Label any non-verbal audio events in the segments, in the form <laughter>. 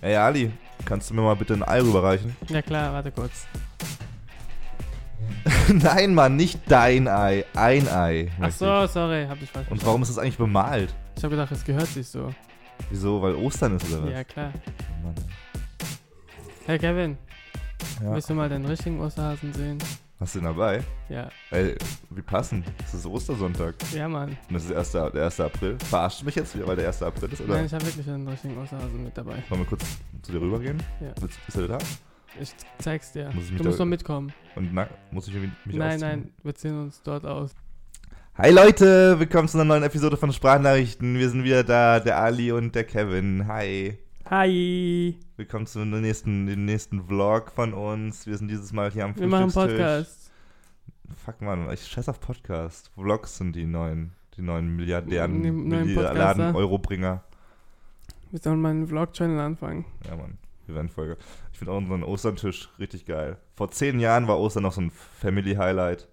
Ey Ali, kannst du mir mal bitte ein Ei rüberreichen? <laughs> Ja klar, warte kurz. <laughs> Nein, Mann, nicht dein Ei, ein Ei. Ach so, ich. sorry, hab ich falsch Und warum ist das eigentlich bemalt? Ich habe gedacht, es gehört sich so. Wieso? Weil Ostern ist oder was? Ja klar. Mann. Hey Kevin, Ja. willst du mal den richtigen Osterhasen sehen? Hast du ihn dabei? Ja, Ey, wie passend. Es ist Ostersonntag. ja Mann. Und das ist der 1. der 1. April. Verarscht mich jetzt wieder, weil der 1. April ist? Oder Nein, ich habe wirklich einen richtigen Osterhasen mit dabei. wollen wir kurz zu dir rübergehen? Ja. Willst- Ist er da? Ich zeig's dir. Muss ich du musst doch mitkommen. Und na, muss ich irgendwie mich nein, ausziehen? nein, wir ziehen uns dort aus. Hi Leute, willkommen zu einer neuen Episode von Sprachnachrichten. Wir sind wieder da, der Ali und der Kevin. Hi. Hi! Willkommen zum nächsten, den nächsten Vlog von uns. Wir sind dieses Mal hier am Wir machen. Podcast. Fuck man, ich scheiß auf Podcast. Vlogs sind die neuen, die neuen Milliardären, Die neuen Milliarden. Eurobringer. Wir sollen meinen Vlog-Channel anfangen. Ja man, wir werden Folge. Ich finde auch unseren Ostertisch richtig geil. Vor zehn Jahren war Ostern noch so ein Family-Highlight,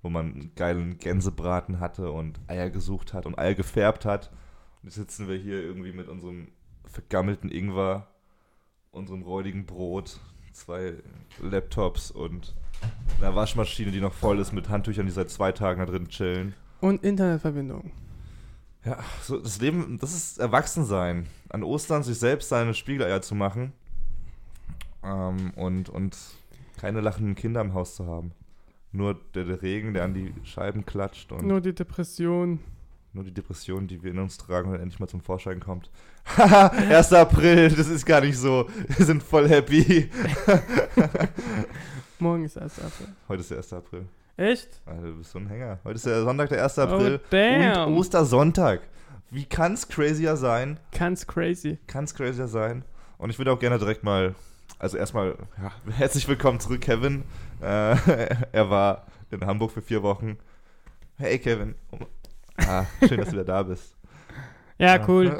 wo man einen geilen Gänsebraten hatte und Eier gesucht hat und Eier gefärbt hat. Und jetzt sitzen wir hier irgendwie mit unserem vergammelten Ingwer, unserem räudigen Brot, zwei Laptops und einer Waschmaschine, die noch voll ist mit Handtüchern, die seit zwei Tagen da drin chillen. Und Internetverbindung. Ja, so das Leben, das ist Erwachsensein. An Ostern sich selbst seine Spiegeleier zu machen ähm, und, und keine lachenden Kinder im Haus zu haben. Nur der, der Regen, der an die Scheiben klatscht und nur, Nur die Depression. Die Depression, die wir in uns tragen und endlich mal zum Vorschein kommt. Haha, 1. April, das ist gar nicht so. Wir sind voll happy. <laughs> Morgen ist 1. April. Heute ist der 1. April. Echt? Alter, du bist so ein Hänger. Heute ist der Sonntag, der 1. April. Oh, damn. Und Ostersonntag. Wie kann's crazier sein? Ganz crazy. Kann's crazier sein. Und ich würde auch gerne direkt mal, also erstmal, ja, herzlich willkommen zurück, Kevin. Äh, <laughs> er war in Hamburg für vier Wochen. Hey, Kevin. Ah, schön, dass du wieder da bist. Ja, cool.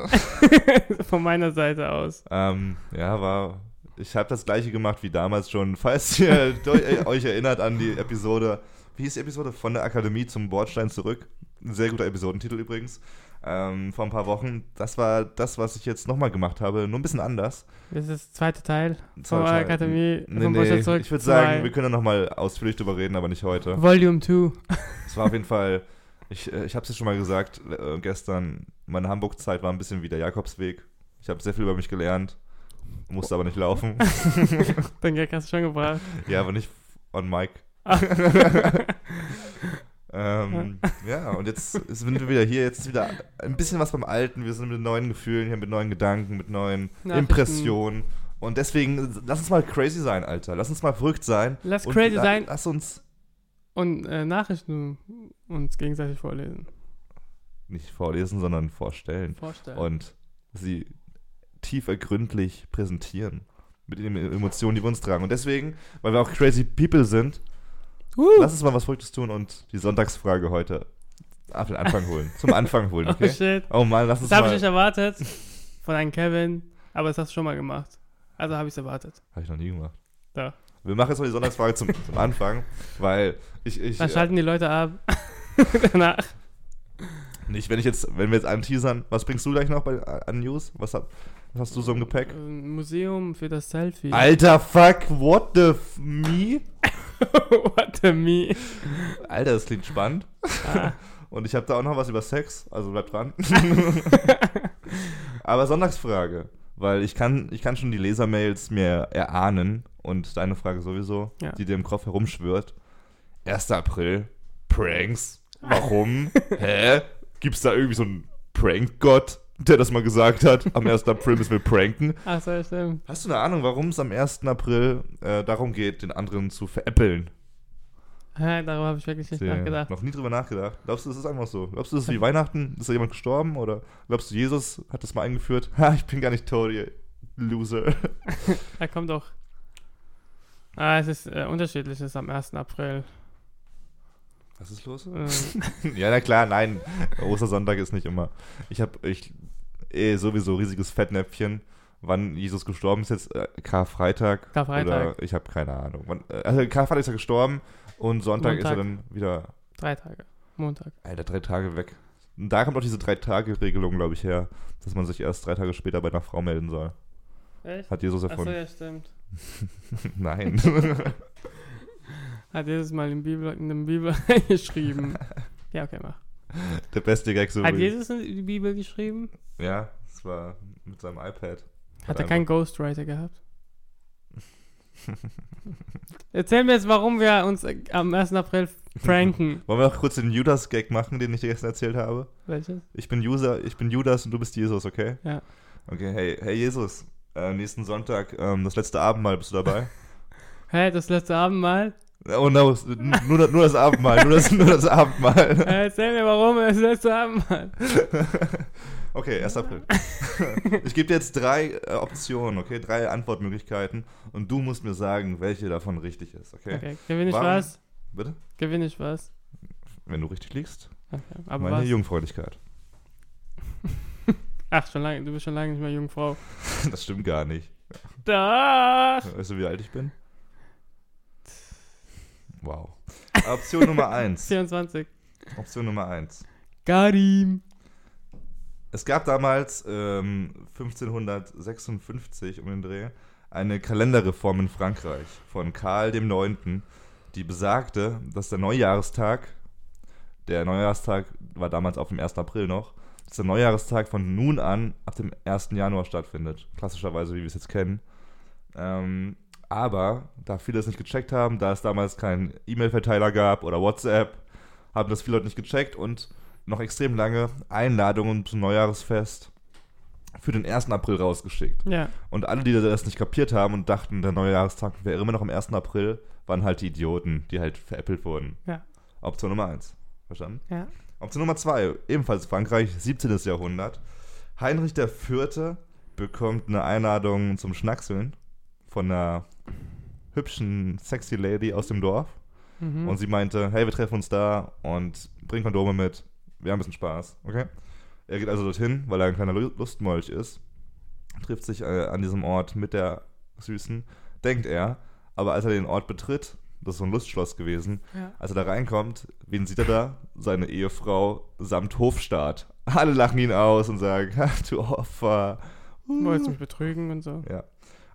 <laughs> Von meiner Seite aus. Ähm, ja, war. Ich habe das gleiche gemacht wie damals schon. Falls ihr <laughs> eu- euch erinnert an die Episode, wie hieß die Episode? Von der Akademie zum Bordstein zurück. Ein sehr guter Episodentitel übrigens. Ähm, vor ein paar Wochen. Das war das, was ich jetzt nochmal gemacht habe. Nur ein bisschen anders. Das ist der zweite Teil von der Teil. Akademie. Nee, vom nee, Bordstein zurück ich würde sagen, wir können nochmal ausführlich drüber reden, aber nicht heute. Volume 2. Es war auf jeden Fall, <laughs> ich, äh, ich habe es ja schon mal gesagt äh, gestern, meine Hamburg-Zeit war ein bisschen wie der Jakobsweg. Ich habe sehr viel über mich gelernt, musste aber nicht laufen. <laughs> Den Gag hast du schon gebracht. ja, aber nicht on mic. Ah. <laughs> ähm, ja, und jetzt sind wir wieder hier. Jetzt ist wieder ein bisschen was beim Alten. Wir sind mit neuen Gefühlen hier, mit neuen Gedanken, mit neuen. Impressionen. Und deswegen, lass uns mal crazy sein, Alter. Lass uns mal verrückt sein. Lass Und crazy la- sein Lass uns und äh, Nachrichten uns gegenseitig vorlesen. nicht vorlesen, sondern vorstellen. Vorstellen. Und sie tief ergründlich präsentieren. Mit den Emotionen, die wir uns tragen. Und deswegen, weil wir auch crazy people sind, uh, lass uns mal was Verrücktes tun und die Sonntagsfrage heute auf den Anfang holen. <laughs> Zum Anfang holen, oh okay? shit. Oh Mann, lass uns Das habe ich mal. nicht erwartet von einem Kevin, aber das hast du schon mal gemacht. Also habe ich es erwartet. Habe ich noch nie gemacht. Da. Wir machen jetzt mal die Sonntagsfrage zum, zum Anfang, weil ich, ich Dann äh, schalten die Leute ab. <laughs> Danach. nicht, wenn ich jetzt, wenn wir jetzt anteasern, was bringst du gleich noch bei, an News? Was, hab, was hast du so im Gepäck? Ein Museum für das Selfie. Alter, fuck, what the f me? <laughs> What the me? Alter, das klingt spannend. Ah. Und ich habe da auch noch was über Sex, also bleib dran. <laughs> Aber Sonntagsfrage, weil ich kann, ich kann schon die Lesermails mir erahnen und deine Frage sowieso, Ja. die dir im Kopf herumschwirrt. 1. April, Pranks, warum? <laughs> Hä? Gibt's da irgendwie so einen Prank-Gott, der das mal gesagt hat? Am 1. April müssen wir pranken. Ach so, stimmt. Hast du eine Ahnung, warum es am 1. April äh, darum geht, den anderen zu veräppeln? Ja, darüber habe ich wirklich nicht Sehr- nachgedacht. Noch nie drüber nachgedacht. Glaubst du, es ist einfach so? Glaubst du, es ist <laughs> wie Weihnachten? Ist da jemand gestorben? Oder glaubst du, Jesus hat das mal eingeführt? <laughs> Ha, ich bin gar nicht tot, ihr Loser. Er kommt doch. Ah, es ist äh, unterschiedlich. Es ist am 1. April. Was ist los? Ähm, <laughs> ja, na klar, nein. Ostersonntag ist nicht immer. Ich habe ich, eh sowieso riesiges Fettnäpfchen. Wann Jesus gestorben ist jetzt? Äh, Karfreitag? Karfreitag. Oder ich habe keine Ahnung. Wann, äh, also Karfreitag ist er gestorben und Sonntag ist er Montag. dann wieder, drei Tage. Montag. Alter, drei Tage weg. Und da kommt auch diese Drei-Tage-Regelung, glaube ich, her, dass man sich erst drei Tage später bei einer Frau melden soll. Echt? Hat Jesus Achso, erfunden. ja, stimmt. <laughs> Nein. <laughs> Hat Jesus mal in, Bibel, in der Bibel <laughs> reingeschrieben. ja, okay, mach. Der beste Gag so. Hat Jesus in die Bibel geschrieben? Ja, das war mit seinem iPad. Hat er einfach- keinen Ghostwriter gehabt? Erzähl mir jetzt, warum wir uns äh, am 1. April pranken. Wollen wir noch kurz den Judas-Gag machen, den ich dir gestern erzählt habe? Welches? Ich bin User, ich bin Judas und du bist Jesus, okay? Ja. Okay, hey, hey Jesus, äh, nächsten Sonntag, ähm, das letzte Abendmahl, bist du dabei? <laughs> Hä, das letzte Abendmahl? Oh no, nur, das- nur das Abendmahl, nur das, nur das Abendmahl. <laughs> Äh, erzähl mir, warum das letzte Abendmahl. <laughs> Okay, 1. April. Ich gebe dir jetzt drei äh, Optionen, okay? Drei Antwortmöglichkeiten und du musst mir sagen, welche davon richtig ist, okay? Okay, gewinne ich Warum- was? Bitte? Gewinne ich was? Wenn du richtig liegst, Okay, aber meine was? Jungfräulichkeit. Ach, schon lange, du bist schon lange nicht mehr Jungfrau. <laughs> Das stimmt gar nicht. Doch! Weißt du, wie alt ich bin? <laughs> Wow. Option Nummer eins. <laughs> 24. Option Nummer eins. Karim. Es gab damals ähm, 1556 um den Dreh eine Kalenderreform in Frankreich von Karl dem Neunten, die besagte, dass der Neujahrestag, der Neujahrestag war damals auf dem 1. April noch, dass der Neujahrestag von nun an ab dem 1. Januar stattfindet. Klassischerweise, wie wir es jetzt kennen. Ähm, aber da viele es nicht gecheckt haben, da es damals keinen E-Mail-Verteiler gab oder WhatsApp, haben das viele Leute nicht gecheckt und noch extrem lange Einladungen zum Neujahresfest für den 1. April rausgeschickt. Ja, Und alle, die das nicht kapiert haben und dachten, der Neujahrestag wäre immer noch am 1. April, waren halt die Idioten, die halt veräppelt wurden. Ja. Option Nummer 1. Verstanden? ja. Option Nummer 2, ebenfalls Frankreich, 17. Jahrhundert. Heinrich IV. bekommt eine Einladung zum Schnackseln von einer hübschen, sexy Lady aus dem Dorf. Mhm. Und sie meinte, hey, wir treffen uns da und bring Kondome mit. Wir haben ein bisschen Spaß, okay? Er geht also dorthin, weil er ein kleiner Lu- Lustmolch ist. Trifft sich äh, an diesem Ort mit der Süßen, denkt er. Aber als er den Ort betritt, das ist so ein Lustschloss gewesen, ja. als er da reinkommt, wen sieht er da? Seine Ehefrau samt Hofstaat. Alle lachen ihn aus und sagen, du Opfer. Wolltest du mich betrügen und so. Ja.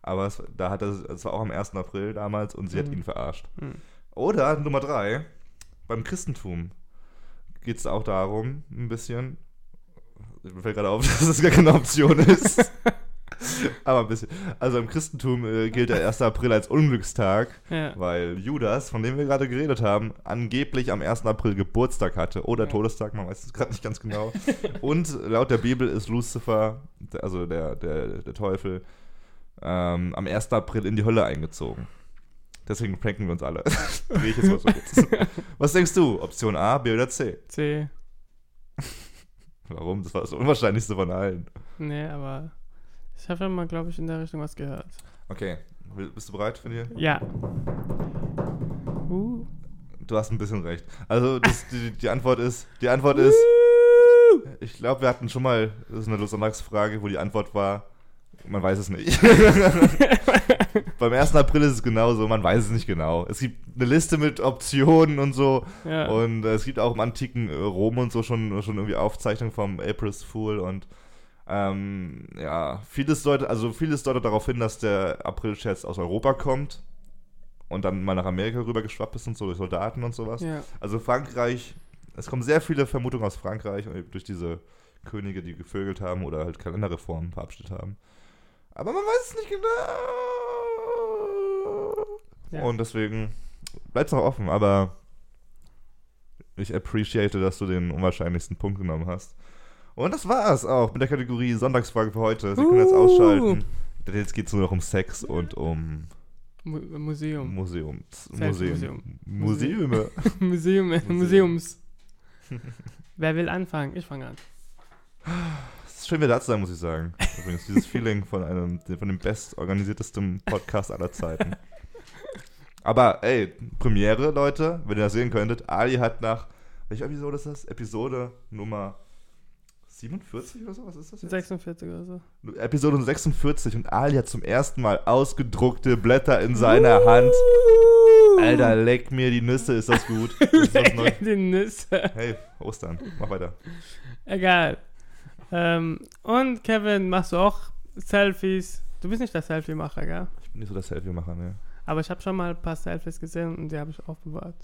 Aber es, da hat er, es war auch am 1. April damals und sie hat Mhm. ihn verarscht. Mhm. Oder Nummer drei, beim Christentum geht es auch darum, ein bisschen. Mir fällt gerade auf, <laughs> dass das gar keine Option ist. <laughs> <laughs> Aber ein bisschen. Also im Christentum äh, gilt der 1. April als Unglückstag, Ja. weil Judas, von dem wir gerade geredet haben, angeblich am 1. April Geburtstag hatte. Oder Ja. Todestag, man weiß es gerade nicht ganz genau. Und laut der Bibel ist Lucifer, also der, der, der Teufel, ähm, am 1. April in die Hölle eingezogen. Deswegen pranken wir uns alle. <laughs> Dreh ich jetzt mal so kurz. <laughs> Was denkst du? Option A, B oder C? C. Warum? Das war das Unwahrscheinlichste von allen. Nee, aber ich habe schon mal, glaube ich, in der Richtung was gehört. Okay, bist du bereit für die? Ja. Uh. Du hast ein bisschen recht. Also das, die, die Antwort ist, die Antwort ist, ich glaube, wir hatten schon mal, das ist eine Sonntagsfrage, wo die Antwort war, man weiß es nicht. <laughs> Beim 1. April ist es genauso, man weiß es nicht genau. Es gibt eine Liste mit Optionen und so. Ja. Und äh, es gibt auch im antiken äh, Rom und so schon, schon irgendwie Aufzeichnungen vom April's Fool und ähm, ja, vieles deutet, also vieles deutet darauf hin, dass der April-Scherz aus Europa kommt und dann mal nach Amerika rüber geschwappt ist und so durch Soldaten und sowas. ja. Also Frankreich, es kommen sehr viele Vermutungen aus Frankreich äh, durch diese Könige, die gevögelt haben oder halt Kalenderreformen verabschiedet haben. Aber man weiß es nicht genau. Ja. Und deswegen bleibt es noch offen, aber ich appreciate, dass du den unwahrscheinlichsten Punkt genommen hast. Und das war's auch mit der Kategorie Sonntagsfrage für heute. Sie können jetzt Uh. ausschalten. Denn jetzt geht es nur noch um Sex und um Mu Museum. Museums. Selbstmuseum. Museum. Museume. <laughs> Museum. Museums. Wer will anfangen? Ich fange an. Es ist schön, wieder da zu sein, muss ich sagen. Übrigens, dieses Feeling von einem, von dem bestorganisiertesten Podcast aller Zeiten. Aber, ey, Premiere, Leute, wenn ihr das sehen könntet, Ali hat nach, welche Episode ist das? Episode Nummer 47 oder so? Was ist das jetzt? 46 oder so. Episode 46 und Ali hat zum ersten Mal ausgedruckte Blätter in seiner Hand. Alter, leck mir die Nüsse, ist das gut. <laughs> Ist das neu. Die Nüsse. Hey, Ostern, mach weiter. Egal. Ähm, und Kevin, machst du auch Selfies? Du bist nicht der Selfie-Macher, gell? Ich bin nicht so der Selfie-Macher, ne. Aber ich habe schon mal ein paar Selfies gesehen und die habe ich aufbewahrt.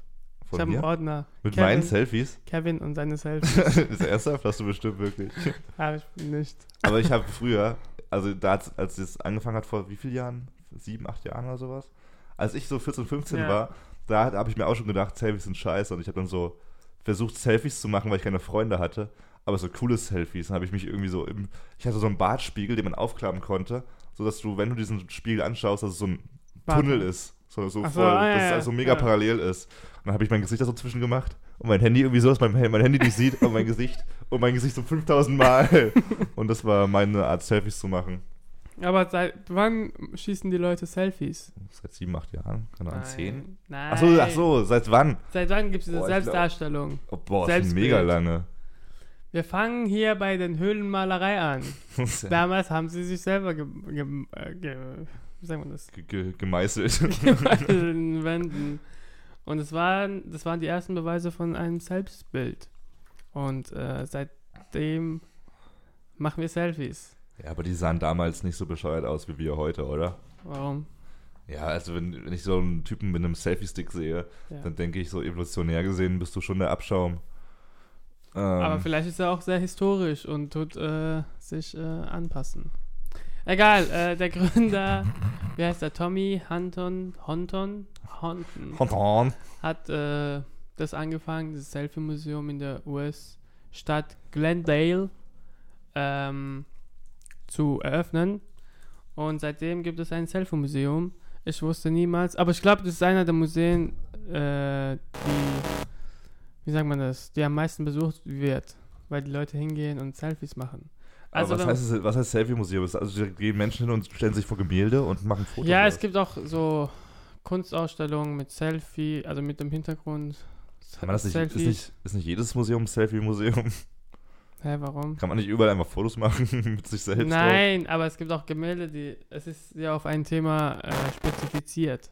Ich Von habe einen? Ordner. Mit Kevin. meinen Selfies? Kevin und seine Selfies. <laughs> ist ernsthaft? Hast du bestimmt wirklich. <laughs> habe ich nicht. Aber ich habe <laughs> früher, also da, als es angefangen hat, vor wie vielen Jahren? Sieben, acht Jahren oder sowas? Als ich so 14, 15 Ja. war, da habe ich mir auch schon gedacht, Selfies sind scheiße. Und ich habe dann so versucht, Selfies zu machen, weil ich keine Freunde hatte. Aber so coole Selfies. Dann habe ich mich irgendwie so im. Ich hatte so einen Bartspiegel, den man aufklappen konnte, sodass du, wenn du diesen Spiegel anschaust, dass es so ein Bart- Tunnel ist. So, so so, voll, ah, ja, dass es also mega ja. parallel ist. Und dann habe ich mein Gesicht da so zwischen gemacht und mein Handy irgendwie so, dass mein, mein Handy nicht sieht und mein Gesicht <laughs> und mein Gesicht so 5000 Mal. <laughs> und das war meine Art, Selfies zu machen. Aber seit wann schießen die Leute Selfies? Seit sieben, acht Jahren, keine Ahnung, zehn. Nein. Ach so, ach so, seit wann? Seit wann gibt es diese Boah, ich glaub- Selbstdarstellung? Oh, boah, das ist mega lange. Wir fangen hier bei den Höhlenmalerei an. <laughs> Damals haben sie sich selber ge, ge, äh, ge, wie sagt man das? Ge- ge- gemeißelt. Den Wänden. Und es waren, das waren die ersten Beweise von einem Selbstbild. Und äh, seitdem machen wir Selfies. ja, aber die sahen damals nicht so bescheuert aus wie wir heute, oder? Warum? Ja, also wenn, wenn ich so einen Typen mit einem Selfie-Stick sehe, Ja. dann denke ich so evolutionär gesehen bist du schon der Abschaum. Ähm, Aber vielleicht ist er auch sehr historisch und tut äh, sich äh, anpassen. Egal, äh, der Gründer, wie heißt der, Tommy Hunton, Honton, Honton, Honton. hat äh, das angefangen, das Selfie-Museum in der US-Stadt Glendale ähm, zu eröffnen. Und seitdem gibt es ein Selfie-Museum. Ich wusste niemals, aber ich glaube, das ist einer der Museen, äh, die, wie sagt man das, die am meisten besucht wird, weil die Leute hingehen und Selfies machen. Aber was heißt, es, was heißt Selfie-Museum? Also da gehen Menschen hin und stellen sich vor Gemälde und machen Fotos. Ja, es gibt auch so Kunstausstellungen mit Selfie, also mit dem Hintergrund. Kann man das nicht, ist, nicht, ist nicht jedes Museum ein Selfie-Museum? <laughs> Hä, warum? Kann man nicht überall einfach Fotos machen <laughs> mit sich selbst? drauf? Nein, aber es gibt auch Gemälde, die. Es ist ja auf ein Thema äh, spezifiziert.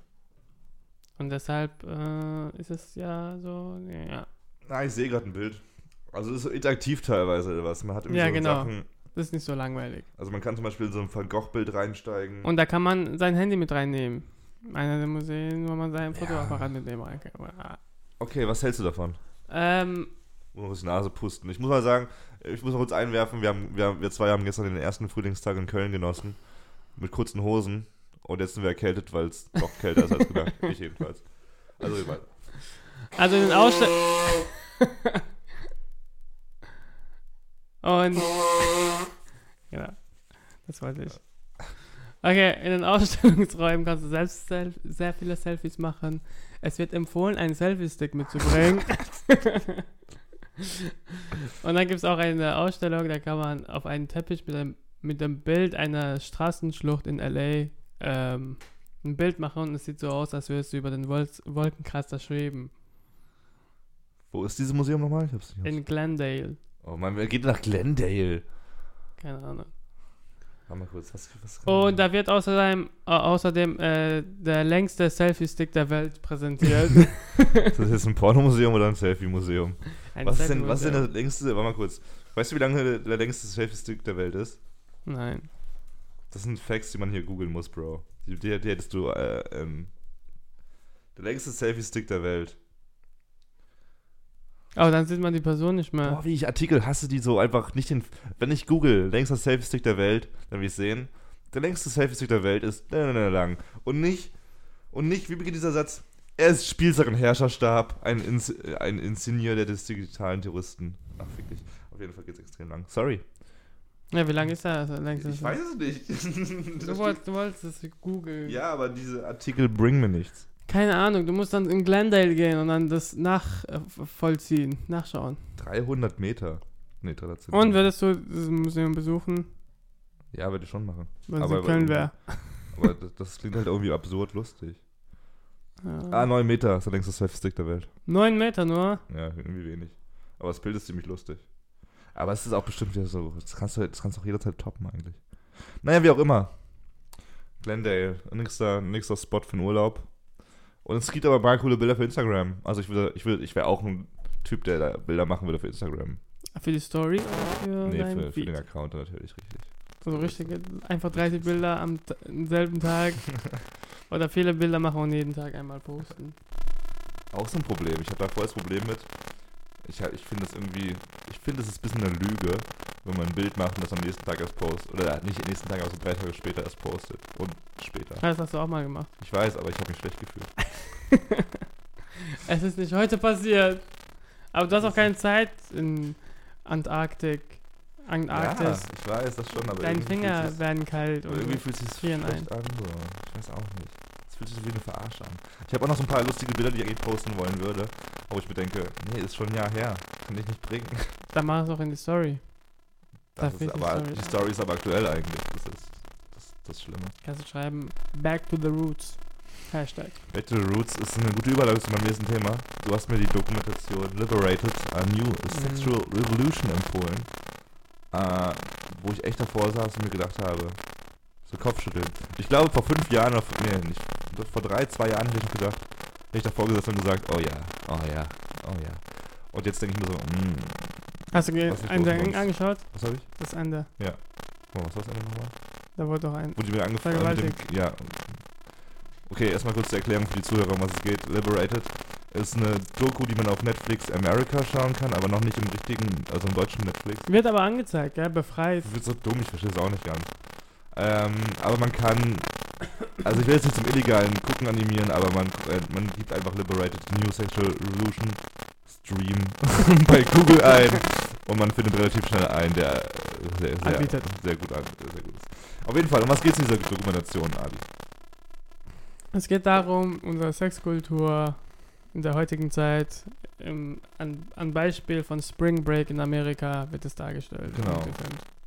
Und deshalb äh, ist es ja so. Ja, Ah, ich sehe gerade ein Bild. Also das ist so interaktiv teilweise oder was. Man hat irgendwie Ja, so genau. Sachen. Das ist nicht so langweilig. Also man kann zum Beispiel in so ein Van Gogh-Bild reinsteigen. Und da kann man sein Handy mit reinnehmen. Einer der Museen, wo man sein Ja. Fotoapparat mitnehmen kann. Okay, was hältst du davon? Ähm, Muss die Nase pusten. Ich muss mal sagen, ich muss noch kurz einwerfen, wir, haben, wir, haben, wir zwei haben gestern den ersten Frühlingstag in Köln genossen. Mit kurzen Hosen. Und jetzt sind wir erkältet, weil es doch kälter ist als gedacht. <laughs> ich jedenfalls. Also weiter. also in den Ausstellungen. <laughs> Und. <laughs> Genau. Das wollte ich. Okay, in den Ausstellungsräumen kannst du selbst sel sehr viele Selfies machen. Es wird empfohlen, einen Selfie-Stick mitzubringen. <laughs> Und dann gibt es auch eine Ausstellung, da kann man auf einen Teppich mit einem, mit dem Bild einer Straßenschlucht in L.A. Ähm, ein Bild machen und es sieht so aus, als würdest du über den Wol Wolkenkratzer schweben. Wo ist dieses Museum nochmal? Ich hab's nicht. In Glendale. Oh Mann, wer geht nach Glendale? Keine Ahnung. Warte mal kurz, was, was Und da wird außerdem, äh, außerdem äh, der längste Selfie-Stick der Welt präsentiert. <laughs> Ist das jetzt ein Pornomuseum oder ein Selfie-Museum? Ein Was ist, denn, was ist denn der längste, warte mal kurz. Weißt du, wie lange der, der längste Selfie-Stick der Welt ist? Nein. Das sind Facts, die man hier googeln muss, Bro. Die, die, die hättest du, äh, ähm, der längste Selfie-Stick der Welt. Aber dann sieht man die Person nicht mehr. Boah, wie ich Artikel hasse, die so einfach nicht den, wenn ich google, längster Selfie-Stick der Welt, dann will ich sehen, der längste Selfie-Stick der Welt ist lang. Und nicht, und nicht, wie beginnt dieser Satz? Er ist Spielsachen Herrscherstab, ein, Ins ein Insignier der des digitalen Terroristen. Ach, fick dich. Auf jeden Fall geht's extrem lang. Sorry. Ja, wie lange ist das? der längste Ich weiß es nicht. Du, Das wolltest, du wolltest es googeln. Ja, aber diese Artikel bringen mir nichts. Keine Ahnung, du musst dann in Glendale gehen und dann das nachvollziehen, nachschauen. 300 Meter. Nee, 310. Und würdest du das Museum besuchen, Ja, würde ich schon machen. wenn Aber- in Köln wäre? <laughs> Aber das, das klingt halt irgendwie absurd lustig. Ah, Ja. 9 Meter ist der längste Selfie-Stick der Welt. Neun Meter nur? Ja, irgendwie wenig. Aber das Bild ist ziemlich lustig. Aber es ist auch bestimmt wieder so, das kannst du, das kannst du auch jederzeit toppen eigentlich. Naja, wie auch immer. Glendale, nächster, nächster Spot für den Urlaub. Und es gibt aber mal coole Bilder für Instagram. Also ich würde, ich würde, ich wäre auch ein Typ, der da Bilder machen würde für Instagram. Für die Story oder für Nee, für, für den Account natürlich, richtig. So richtig, einfach 30 Bilder am selben Tag. <laughs> oder viele Bilder machen und jeden Tag einmal posten. Auch so ein Problem. Ich habe da voll das Problem mit. Ich, ich finde das irgendwie, ich finde, es ist ein bisschen eine Lüge, wenn man ein Bild macht und das am nächsten Tag erst postet. Oder nicht am nächsten Tag, aber so drei Tage später erst postet. Und später. Das hast du auch mal gemacht. Ich weiß, aber ich habe mich schlecht gefühlt. <laughs> Es ist nicht heute passiert. Aber du hast auch keine Zeit in Antarktik. Ja, Antarktis. ich weiß das schon, aber Deine Finger werden kalt. Und irgendwie fühlt sich frieren schlecht an. So. Ich weiß auch nicht. Fühlt sich so wie eine Verarsche an. Ich habe auch noch so ein paar lustige Bilder, die ich eigentlich posten wollen würde. Wo ich mir denke, nee, ist schon ein Jahr her. Kann ich nicht bringen. dann mach es auch in die Story. Das ist ich die aber Story die? Story ist aber aktuell eigentlich. Das ist das, das Schlimme. Kannst du schreiben, back to the roots. Hashtag. Back to the Roots ist eine gute Überleitung zu meinem nächsten Thema. Du hast mir die Dokumentation Liberated, a New Sexual Revolution empfohlen. Äh, wo ich echt davor saß und mir gedacht habe, so Kopfschütteln. Ich glaube vor fünf Jahren, oder vor- nee, nicht, vor drei, zwei Jahren hätte ich gedacht, hätte ich davor gesessen und gesagt, oh ja, oh ja, oh ja. Und jetzt denke ich mir so, mm, Hast du Ding muss. angeschaut? was habe ich? Das Ende. Oh, was war das andere nochmal? Da wurde doch ein. Die mir angefangen mit dem, Ja. Okay, erstmal kurz zur Erklärung für die Zuhörer, um was es geht. Liberated ist eine Doku, die man auf Netflix America schauen kann, aber noch nicht im richtigen, also im deutschen Netflix. Wird aber angezeigt, gell? Befreit. Das wird so dumm, ich verstehe es auch nicht ganz. Ähm, aber man kann, also ich will jetzt nicht zum illegalen Gucken animieren, aber man, äh, man gibt einfach Liberated New Sexual Revolution Stream <laughs> bei Google ein und man findet relativ schnell einen, der äh, sehr, sehr, Anbietet. sehr gut, an, sehr gut ist. Auf jeden Fall, um was geht es in dieser Dokumentation, Adi? Es geht darum, unsere Sexkultur in der heutigen Zeit, im, an, an Beispiel von Spring Break in Amerika wird es dargestellt. Genau.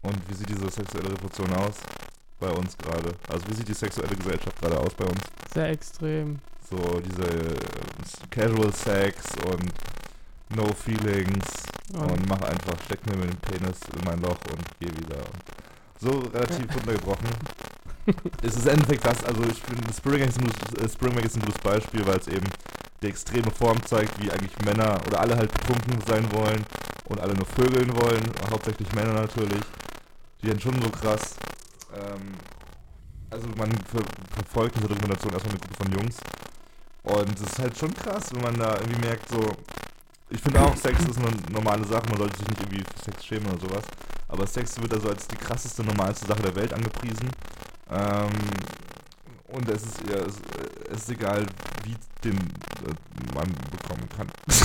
Und wie sieht diese sexuelle Revolution aus bei uns gerade? Also wie sieht die sexuelle Gesellschaft gerade aus bei uns? Sehr extrem. So diese äh, Casual Sex und No Feelings und, Und, mach einfach, steck mir mit dem Penis in mein Loch und geh wieder. So relativ runtergebrochen. <laughs> es ist im Endeffekt das, also ich finde Spring äh, Spring Break ist ein gutes Beispiel, weil es eben die extreme Form zeigt, wie eigentlich Männer oder alle halt betrunken sein wollen und alle nur vögeln wollen, hauptsächlich Männer natürlich. Die dann schon so krass. Ähm, also man ver verfolgt diese Dokumentation erstmal Gruppe von Jungs. Und es ist halt schon krass, wenn man da irgendwie merkt, so. Ich finde auch, Sex ist eine normale Sache, man sollte sich nicht irgendwie für Sex schämen oder sowas. Aber Sex wird also als die krasseste, normalste Sache der Welt angepriesen. Ähm, und es ist, ja, es, es ist egal, wie den äh, man bekommen kann. so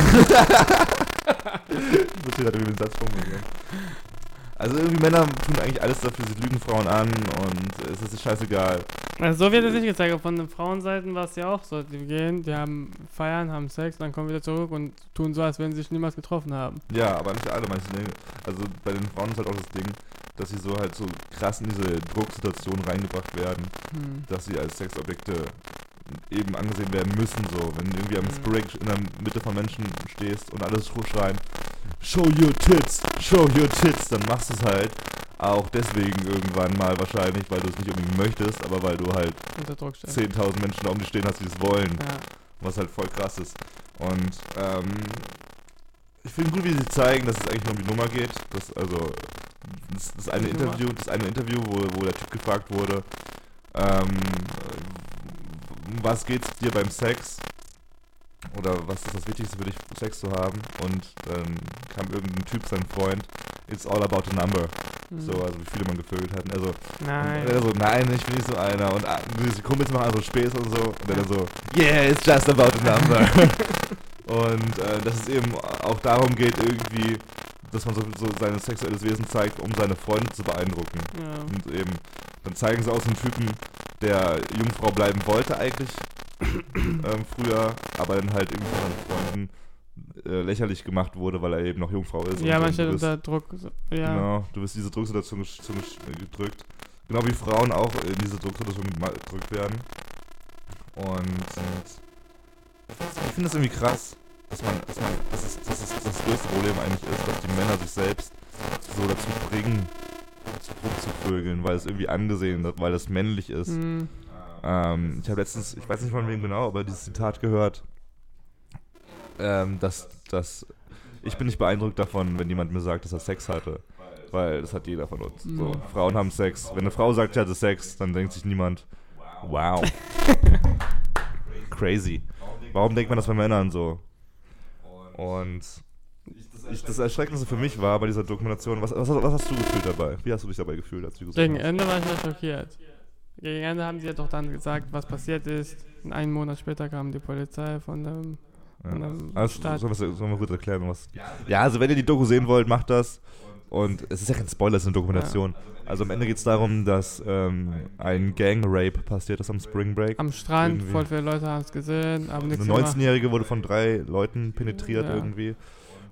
steht halt irgendwie den Satz formuliert. Also irgendwie Männer tun eigentlich alles dafür, sie lügen Frauen an und es ist scheißegal. also so wird es nicht gezeigt, aber von den Frauenseiten war es ja auch so. Die gehen, die haben feiern, haben Sex, dann kommen wieder zurück und tun so, als wenn sie sich niemals getroffen haben. Ja, aber nicht alle, manche Dinge. Also bei den Frauen ist halt auch das Ding, dass sie so halt so krass in diese Drucksituation reingebracht werden, Hm. dass sie als Sexobjekte eben angesehen werden müssen, so. Wenn du irgendwie am Mhm. Spring in der Mitte von Menschen stehst und alles schreien, show your tits, show your tits, dann machst du es halt. Auch deswegen irgendwann mal wahrscheinlich, weil du es nicht unbedingt möchtest, aber weil du halt Unter Druck stellen. 10.000 Menschen da um dich stehen hast, die es wollen Ja. was halt voll krass ist. Und ähm, ich finde gut, wie sie zeigen, dass es eigentlich nur um die Nummer geht. Das, also, das, das eine? Interview, das eine Interview, wo, wo der Typ gefragt wurde, ähm, was geht's dir beim Sex? Oder was ist das Wichtigste für dich, Sex zu haben? Und dann kam irgendein Typ, sein Freund, it's all about the number. Hm. So, also wie viele man gevögelt hat. Und er so, Nein. und er so, nein, ich bin nicht so einer. Und ah, die Kumpels machen also Späß und so. Und er dann so, yeah, it's just about a number. <laughs> und äh, dass es eben auch darum geht, irgendwie, dass man so, so sein sexuelles Wesen zeigt, um seine Freunde zu beeindrucken. Ja. Und eben, dann zeigen sie aus einem Typen, der Jungfrau bleiben wollte eigentlich ähm, früher, aber dann halt irgendwie von seinen Freunden äh, lächerlich gemacht wurde, weil er eben noch Jungfrau ist. Ja, und man steht unter Druck. Ja. Genau, du wirst diese Drucksituation gesch- gedrückt. Genau wie Frauen auch in diese Drucksituation gedrückt werden. Und, ich finde das irgendwie krass, dass man, dass man, dass es, dass es das größte Problem eigentlich ist, dass die Männer sich selbst so dazu bringen, rumzuvögeln, weil es irgendwie angesehen wird, weil es männlich ist. Hm. Ähm, ich habe letztens, ich weiß nicht von wem genau, aber dieses Zitat gehört, ähm, dass, dass ich bin nicht beeindruckt davon, wenn jemand mir sagt, dass er Sex hatte. Weil das hat jeder von uns. So, Mhm. Frauen haben Sex. Wenn eine Frau sagt, sie hatte Sex, dann denkt sich niemand, wow. <laughs> Crazy. Warum denkt man das bei Männern so? Und ich, das Erschreckendste für mich war bei dieser Dokumentation, was, was, was hast du gefühlt dabei? Wie hast du dich dabei gefühlt, als du gesagt Gegen hast? Ende war ich mal schockiert. Gegen Ende haben sie ja doch dann gesagt, was passiert ist. Einen Monat später kam die Polizei von dem. Ja. Also, sollen, wir, kurz erklären, was. Ja, also wenn ihr die Doku sehen wollt, macht das. Und es ist ja kein Spoiler, es ist eine Dokumentation. Also am Ende geht es darum, dass ähm, ein Gang-Rape passiert ist am Spring Break. Am Strand, Irgendwie. voll viele Leute haben es gesehen, aber nichts Eine gemacht. 19-Jährige wurde von drei Leuten penetriert Ja. irgendwie.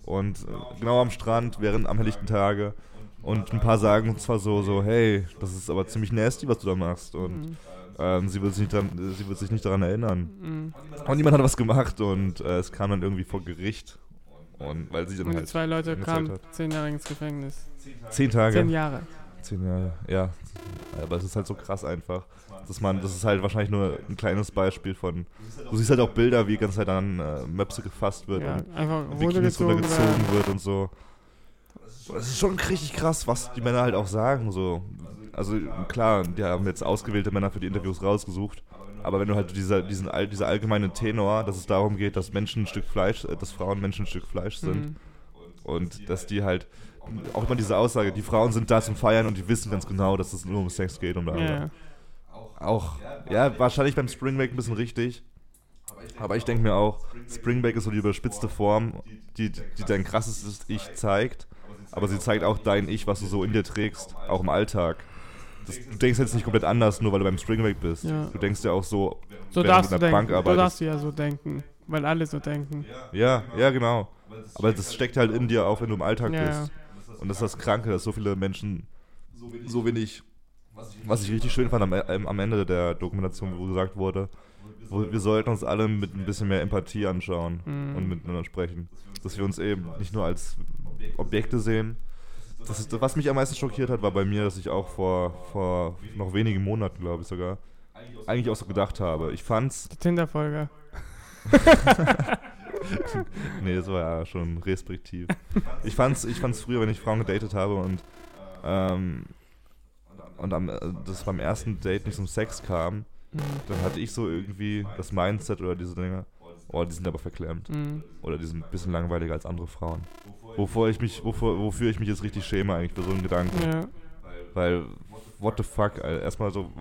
Und äh, genau am Strand, während am helllichten Tage. Und ein paar sagen zwar so, so, hey, das ist aber ziemlich nasty, was du da machst. Und Mhm. ähm, sie, wird sich nicht dran, sie wird sich nicht daran erinnern. Mhm. Und niemand hat was gemacht und äh, es kam dann irgendwie vor Gericht. Und weil sie dann Und halt zwei Leute kamen zehn Jahre ins Gefängnis. zehn Tage. Zehn Jahre. Zehn Jahre, ja. Aber es ist halt so krass einfach. Dass man, das ist halt wahrscheinlich nur ein kleines Beispiel von. Du siehst halt auch Bilder, wie die ganze Zeit an äh, Möpse gefasst wird Ja, und einfach Bikinis runtergezogen wird und so. Es ist schon richtig krass, was die Männer halt auch sagen. So. Also klar, die haben jetzt ausgewählte Männer für die Interviews rausgesucht. Aber wenn du halt dieser, diesen, dieser allgemeine Tenor, dass es darum geht, dass Menschen ein Stück Fleisch, äh, dass Frauen Menschen ein Stück Fleisch sind, Mhm. und dass die halt, auch immer diese Aussage, die Frauen sind da zum Feiern und die wissen ganz genau, dass es nur um Sex geht und bla bla. Ja, ja. Auch, ja, wahrscheinlich beim Spring Break ein bisschen richtig. Aber ich denke mir auch, Spring Break ist so die überspitzte Form, die, die dein krassestes Ich zeigt. Aber sie zeigt auch dein Ich, was du so in dir trägst, auch im Alltag. Das, du denkst jetzt nicht komplett anders, nur weil du beim Spring Break bist. Ja. Du denkst ja auch so, So während darfst du in der denken. Bank So arbeitest. darfst du ja so denken. Weil alle so denken. Ja, ja, genau. Aber das steckt halt in dir, auch wenn du im Alltag Ja, bist. Und das ist das Kranke, dass so viele Menschen so wenig, was ich richtig schön fand am, am am Ende der Dokumentation, wo gesagt wurde, wo, wir sollten uns alle mit ein bisschen mehr Empathie anschauen Mhm. und miteinander sprechen. Dass wir uns eben nicht nur als Objekte sehen. Das ist, was mich am meisten schockiert hat, war bei mir, dass ich auch vor, vor noch wenigen Monaten, glaube ich sogar, eigentlich auch so gedacht habe. Ich fand's, Die Tinder-Folge. <laughs> Nee, das war ja schon restriktiv. Ich fand's, ich fand's früher, wenn ich Frauen gedatet habe und, ähm, und am, äh, das beim ersten Date nicht zum Sex kam, Mhm. dann hatte ich so irgendwie das Mindset oder diese Dinge, oh, die sind aber verklemmt. Mhm. Oder die sind ein bisschen langweiliger als andere Frauen. Wovor ich mich, wovor, wofür ich mich jetzt richtig schäme eigentlich für so einen Gedanken. Ja. Weil, what the fuck, Alter. erstmal so,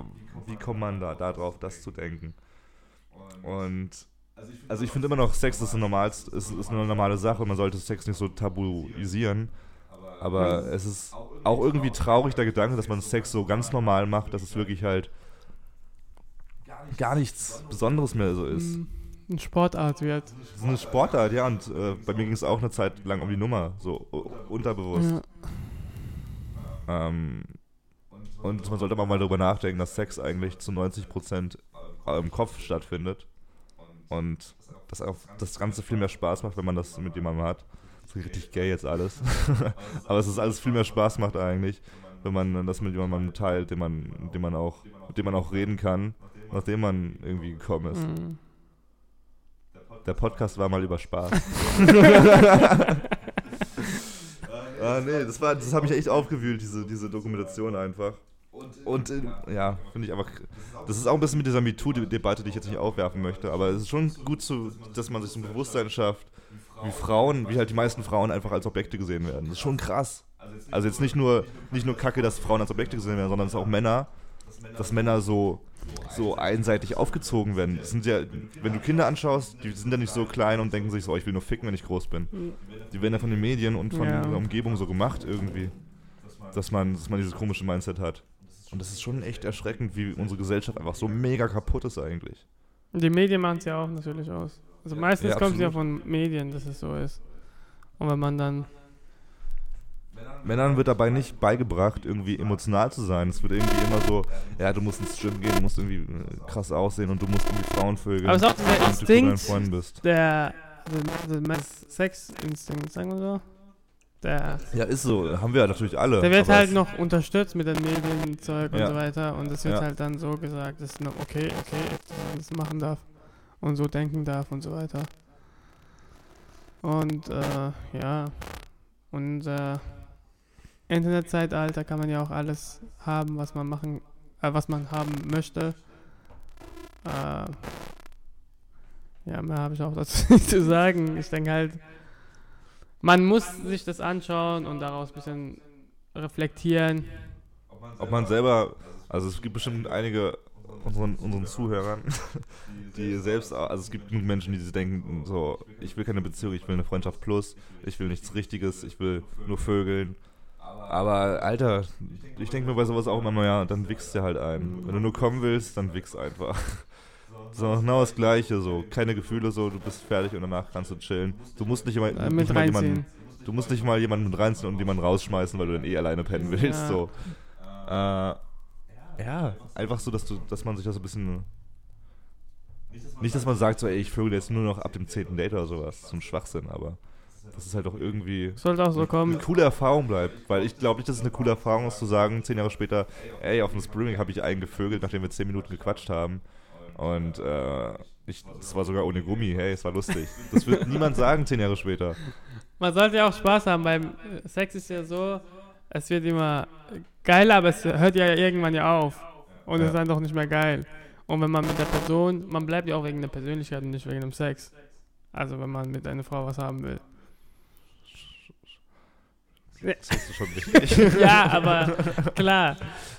wie kommt man da, da drauf, das zu denken? Und, also ich finde immer noch, Sex ist eine, normalst, ist, ist eine normale Sache und man sollte Sex nicht so tabuisieren. Aber es ist auch irgendwie traurig, der Gedanke, dass man Sex so ganz normal macht, dass es wirklich halt gar nichts Besonderes mehr so ist. Mhm. Eine Sportart wird. Das ist eine Sportart, ja, und äh, bei mir ging es auch eine Zeit lang um die Nummer, so unterbewusst. Ja. Ähm, und man sollte aber mal darüber nachdenken, dass Sex eigentlich zu 90% im Kopf stattfindet. Und dass auch das Ganze viel mehr Spaß macht, wenn man das mit jemandem hat. Das ist richtig gay jetzt alles. <laughs> aber es ist alles viel mehr Spaß macht eigentlich, wenn man das mit jemandem teilt, den man, mit dem man auch, mit dem man auch reden kann, nachdem man irgendwie gekommen ist. Mhm. Der Podcast war mal über Spaß. <laughs> ah, nee, das, war, das hat mich echt aufgewühlt, diese, diese Dokumentation einfach. Und äh, ja, finde ich einfach, das ist auch ein bisschen mit dieser MeToo-Debatte, die ich jetzt nicht aufwerfen möchte, aber es ist schon gut, zu, dass man sich so ein Bewusstsein schafft, wie Frauen, wie halt die meisten Frauen einfach als Objekte gesehen werden. Das ist schon krass. Also jetzt nicht nur, nicht nur Kacke, dass Frauen als Objekte gesehen werden, sondern es ist auch Männer, dass Männer so, so einseitig aufgezogen werden. Das sind ja, wenn du Kinder anschaust, die sind ja nicht so klein und denken sich so, oh, ich will nur ficken, wenn ich groß bin. Die werden ja von den Medien und von Ja. der Umgebung so gemacht irgendwie, dass man, dass man dieses komische Mindset hat. Und das ist schon echt erschreckend, wie unsere Gesellschaft einfach so mega kaputt ist eigentlich. Die Medien machen es ja auch natürlich aus. Also meistens Ja, kommt es ja von Medien, dass es so ist. Und wenn man dann. Männern wird dabei nicht beigebracht, irgendwie emotional zu sein. Es wird irgendwie immer so, ja, du musst ins Gym gehen, du musst irgendwie äh, krass aussehen und du musst irgendwie Frauen vögeln. Aber es ist auch dieser Instinkt, der. der, der Sexinstinkt, sagen wir so. Der, Ja, ist so. Haben wir ja natürlich alle. der wird halt noch unterstützt mit den Medienzeug und Ja. so weiter. Und es wird Ja. halt dann so gesagt, dass okay, okay, dass man das machen darf und so denken darf und so weiter. Und äh, ja, äh, Internetzeitalter kann man ja auch alles haben, was man machen, äh, was man haben möchte. Äh, ja, mehr habe ich auch dazu <laughs> nicht zu sagen. Ich denke halt, man muss sich das anschauen und daraus ein bisschen reflektieren. Ob man selber, also es gibt bestimmt einige unseren, unseren Zuhörern, <laughs> die selbst, also es gibt genug Menschen, die sich denken, so, ich will keine Beziehung, ich will eine Freundschaft plus, ich will nichts Richtiges, ich will nur Vögeln. Aber Alter, ich denke mir bei sowas auch immer, ja, dann wichst dir halt ein. Wenn du nur kommen willst, dann wichst einfach. <laughs> So, genau das Gleiche, so, keine Gefühle, so, du bist fertig und danach kannst du chillen. Du musst nicht immer, Äh, mit jemanden, du musst nicht mal jemanden mit reinziehen und jemanden rausschmeißen, weil du dann eh alleine pennen willst, Ja. so. Äh, ja, einfach so, dass du, dass man sich das so ein bisschen. Nicht, dass man sagt, so, ey, ich vögel jetzt nur noch ab dem 10. Date oder sowas. Das ist ein Schwachsinn, aber das ist halt auch irgendwie Sollte auch so kommen. eine coole Erfahrung bleibt. Weil ich glaube nicht, dass es eine coole Erfahrung ist, zu sagen, zehn Jahre später, ey, auf dem Spring habe ich einen gevögelt, nachdem wir 10 Minuten gequatscht haben. Und äh, ich, das war sogar ohne Gummi, hey, es war lustig. Das wird niemand sagen, zehn Jahre später. Man sollte ja auch Spaß haben. Beim Sex ist ja so, es wird immer geiler, aber es hört ja irgendwann ja auf. Und es Ja. ist dann doch nicht mehr geil. Und wenn man mit der Person, man bleibt ja auch wegen der Persönlichkeit und nicht wegen dem Sex. Also wenn man mit einer Frau was haben will. Das hast du schon <laughs> richtig. ja, aber klar.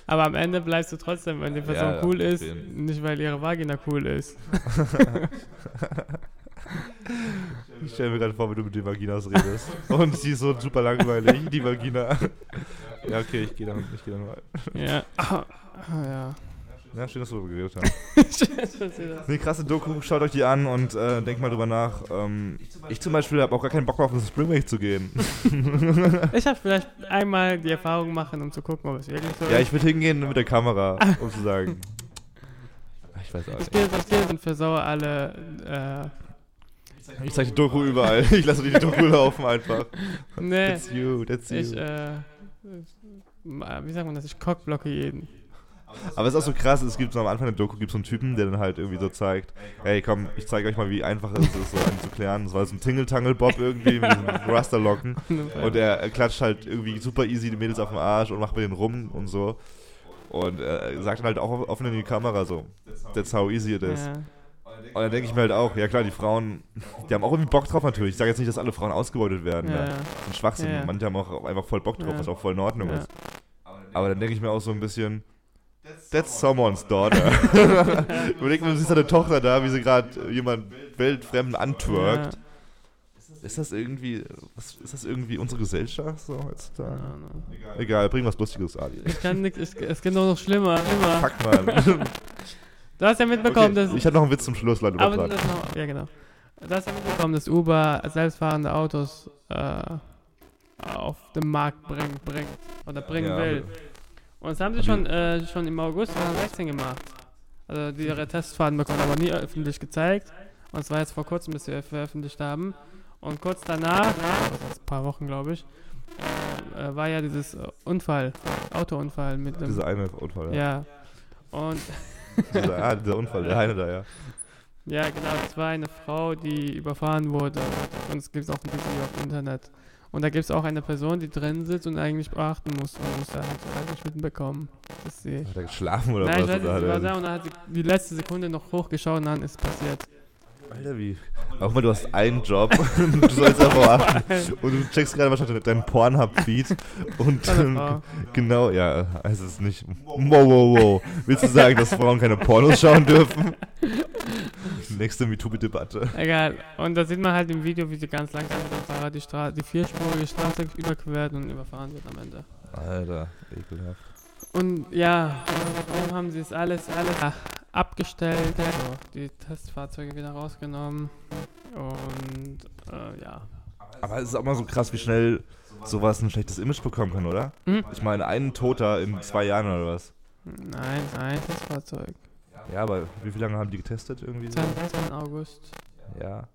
Aber am Ende bleibst du trotzdem, wenn die Person Ja, cool ist, nicht weil ihre Vagina cool ist. <laughs> <laughs> Ich stelle mir gerade vor, wie du mit den Vaginas redest. Und sie ist so super langweilig, die Vagina. Ja, okay, ich gehe dann, ich geh dann mal. Ja. Ah, ja. Ja, schön, dass wir darüber geredet haben. <laughs> Nee, krasse Doku, schaut euch die an und äh, denkt mal drüber nach. Ähm, ich zum Beispiel habe auch gar keinen Bock auf den Spring Break zu gehen. <laughs> Ich habe vielleicht einmal die Erfahrung machen, um zu gucken, ob es wirklich so ja, ist. ich würde hingehen mit der Kamera, um zu sagen. Ich weiß auch Ich nicht. das Spiel und versauere alle. Äh, Ich zeige die Doku überall. <laughs> Ich lasse die Doku laufen einfach. nee, That's you, that's you. ich, äh, wie sagt man das? Ich cockblocke jeden. Aber es ist auch so krass, es gibt so am Anfang der Doku gibt so einen Typen, der dann halt irgendwie so zeigt, hey komm, ich zeige euch mal, wie einfach es ist, so einen zu klären. Das war so ein Tingle-Tangle-Bob irgendwie mit diesen <laughs> Rasterlocken. <laughs> Und er, er klatscht halt irgendwie super easy die Mädels auf den Arsch und macht mit denen rum und so. Und äh, sagt dann halt auch offen in die Kamera so, that's how easy it is. ja. Und dann denke ich mir halt auch, ja klar, die Frauen, die haben auch irgendwie Bock drauf natürlich. Ich sage jetzt nicht, dass alle Frauen ausgebeutet werden. Ja, ne? ja. Das ist ein Schwachsinn. Ja, ja. Manche haben auch einfach voll Bock drauf, Ja. was auch voll in Ordnung Ja. ist. Aber dann denke ich mir auch so ein bisschen, that's someone's daughter. <laughs> Überleg mal, du siehst deine Tochter da, wie sie gerade jemand weltfremden antwerkt. Ist das irgendwie, was, ist das irgendwie unsere Gesellschaft so heutzutage? Ja, no. Egal, bring was Lustiges, Ali. Ich kann nix, ich, es geht doch noch schlimmer. Immer. Fuck, Mann. <laughs> Du hast ja mitbekommen, Okay, dass. ich hatte noch einen Witz zum Schluss, Leute. aber das noch, ja, genau. Du hast ja mitbekommen, dass Uber selbstfahrende Autos äh, auf den Markt bring, bringt. Oder bringen Ja, will. Und das haben sie schon, äh, schon im August 2016 gemacht. Also die ihre Testfahrten bekommen, aber nie öffentlich gezeigt. Und es war jetzt vor kurzem, bis sie veröffentlicht haben. Und kurz danach, also ein paar Wochen glaube ich, äh, äh, war ja dieses Unfall, Autounfall mit dem. Dieser eine Unfall, ja. ja. Und Dieser, ah, dieser Unfall, der eine da, ja. ja, genau, das war eine Frau, die überfahren wurde. Und es gibt auch ein Video auf dem Internet. Und da gibt es auch eine Person, die drin sitzt und eigentlich beachten muss. Und muss halt eigentlich mitbekommen, dass sie. Hat er geschlafen oder Nein, ich was? weiß nicht, sie war da er, und dann hat sie die letzte Sekunde noch hochgeschaut und dann ist es passiert. Alter, wie? Auch mal, du hast einen Job <laughs> und du sollst einfach achten. Und du checkst gerade wahrscheinlich deinen Pornhub-Feed. Und ähm, genau, ja, es ist nicht. Wow, wow, wow. Willst du sagen, dass Frauen keine Pornos schauen dürfen? Nächste MeToo-Debatte. Egal. Und da sieht man halt im Video, wie sie ganz langsam mit dem Fahrrad die, Stra die vierspurige Straße überquert und überfahren wird am Ende. Alter, ekelhaft. Und ja, warum haben sie es alles, alles abgestellt, also die Testfahrzeuge wieder rausgenommen und äh, ja. Aber es ist auch mal so krass, wie schnell sowas ein schlechtes Image bekommen kann, oder? Hm? Ich meine, einen Toter in zwei Jahren oder was? Nein, nein, Testfahrzeug. Ja, aber wie viel lange haben die getestet irgendwie? So? 20. August. Ja.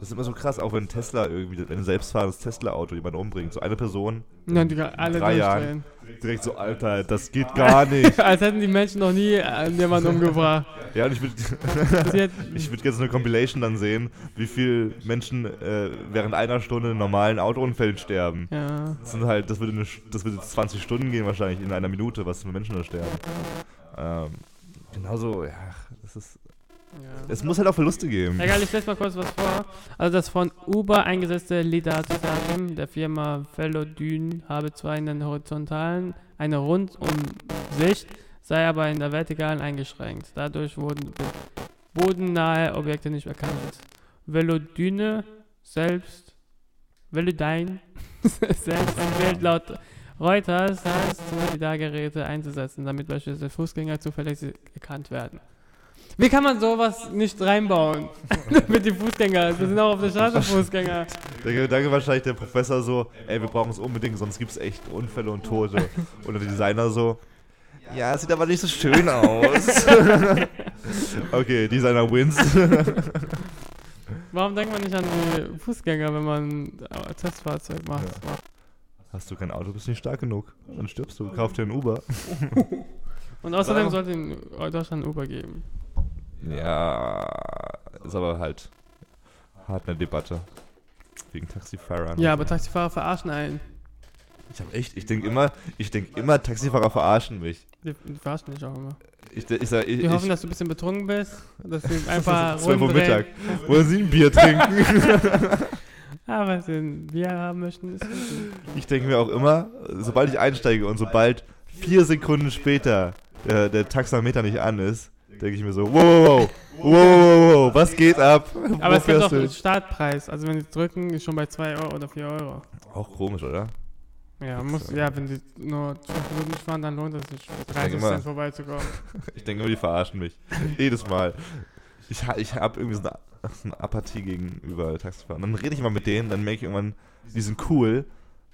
Das ist immer so krass, auch wenn Tesla irgendwie, wenn ein selbstfahrendes Tesla-Auto jemanden umbringt, so eine Person, Ja, die alle drei durchdrehen. direkt so, Alter, das geht gar nicht. <laughs> Als hätten die Menschen noch nie äh, jemanden umgebracht. ja, und ich würde <laughs> ich würd jetzt eine Compilation dann sehen, wie viele Menschen äh, während einer Stunde in normalen Autounfällen sterben. ja. Das sind halt, das würde, eine, das würde 20 Stunden gehen wahrscheinlich in einer Minute, was für Menschen da sterben. Ähm, genauso, ja, das ist. Es muss halt auch Verluste geben. Egal, ich lese mal kurz was vor. Also das von Uber eingesetzte LiDAR-System der Firma Velodyn habe zwar in den horizontalen eine Rundumsicht, sei aber in der vertikalen eingeschränkt. Dadurch wurden bodennahe Objekte nicht erkannt. Velodyne selbst, Velodyne <laughs> selbst empfiehlt laut Reuters, heißt LiDAR-Geräte einzusetzen, damit beispielsweise Fußgänger zuverlässig erkannt werden. Wie kann man sowas nicht reinbauen? <laughs> Mit den Fußgängern. Das sind auch auf der Straße Fußgänger. Der Gedanke wahrscheinlich der Professor so, ey, wir brauchen es unbedingt, sonst gibt es echt Unfälle und Tote. Und der Designer so, ja, es sieht aber nicht so schön aus. <laughs> okay, Designer wins. Warum denkt man nicht an die Fußgänger, wenn man äh, Testfahrzeug macht? Hast du kein Auto, bist nicht stark genug. Dann stirbst du, kauf dir ein Uber. Und außerdem Ja. sollte in Deutschland Uber geben. Ja, ist aber halt hart eine Debatte. Wegen Taxifahrern. Ja, aber Taxifahrer verarschen einen. Ich hab echt, ich denke immer, ich denke immer, Taxifahrer verarschen mich. Die, die verarschen dich auch immer. Ich, ich, sag, ich, Die hoffen, dass du ein bisschen betrunken bist. Dass sie <laughs> einfach 12 Uhr. Mittag. Wollen Sie ein Bier trinken? Aber sie ein Bier haben möchten, ist gut. Ich denke mir auch immer, sobald ich einsteige und sobald vier Sekunden später der, der Taxameter nicht an ist, denke ich mir so, wow, wow, wow, was geht ab? Aber es gibt auch einen? Startpreis. Also wenn sie drücken, ist schon bei 2 Euro oder 4 Euro. Auch komisch, oder? Ja, muss, ja, wenn die nur 5 Minuten fahren, dann lohnt es sich für 30 immer- Cent vorbeizukommen. <laughs> Ich denke immer, die verarschen mich. Jedes Mal. Ich, ich habe irgendwie so eine, eine Apathie gegenüber Taxifahrern. Dann rede ich mal mit denen, dann merke ich irgendwann, die sind cool,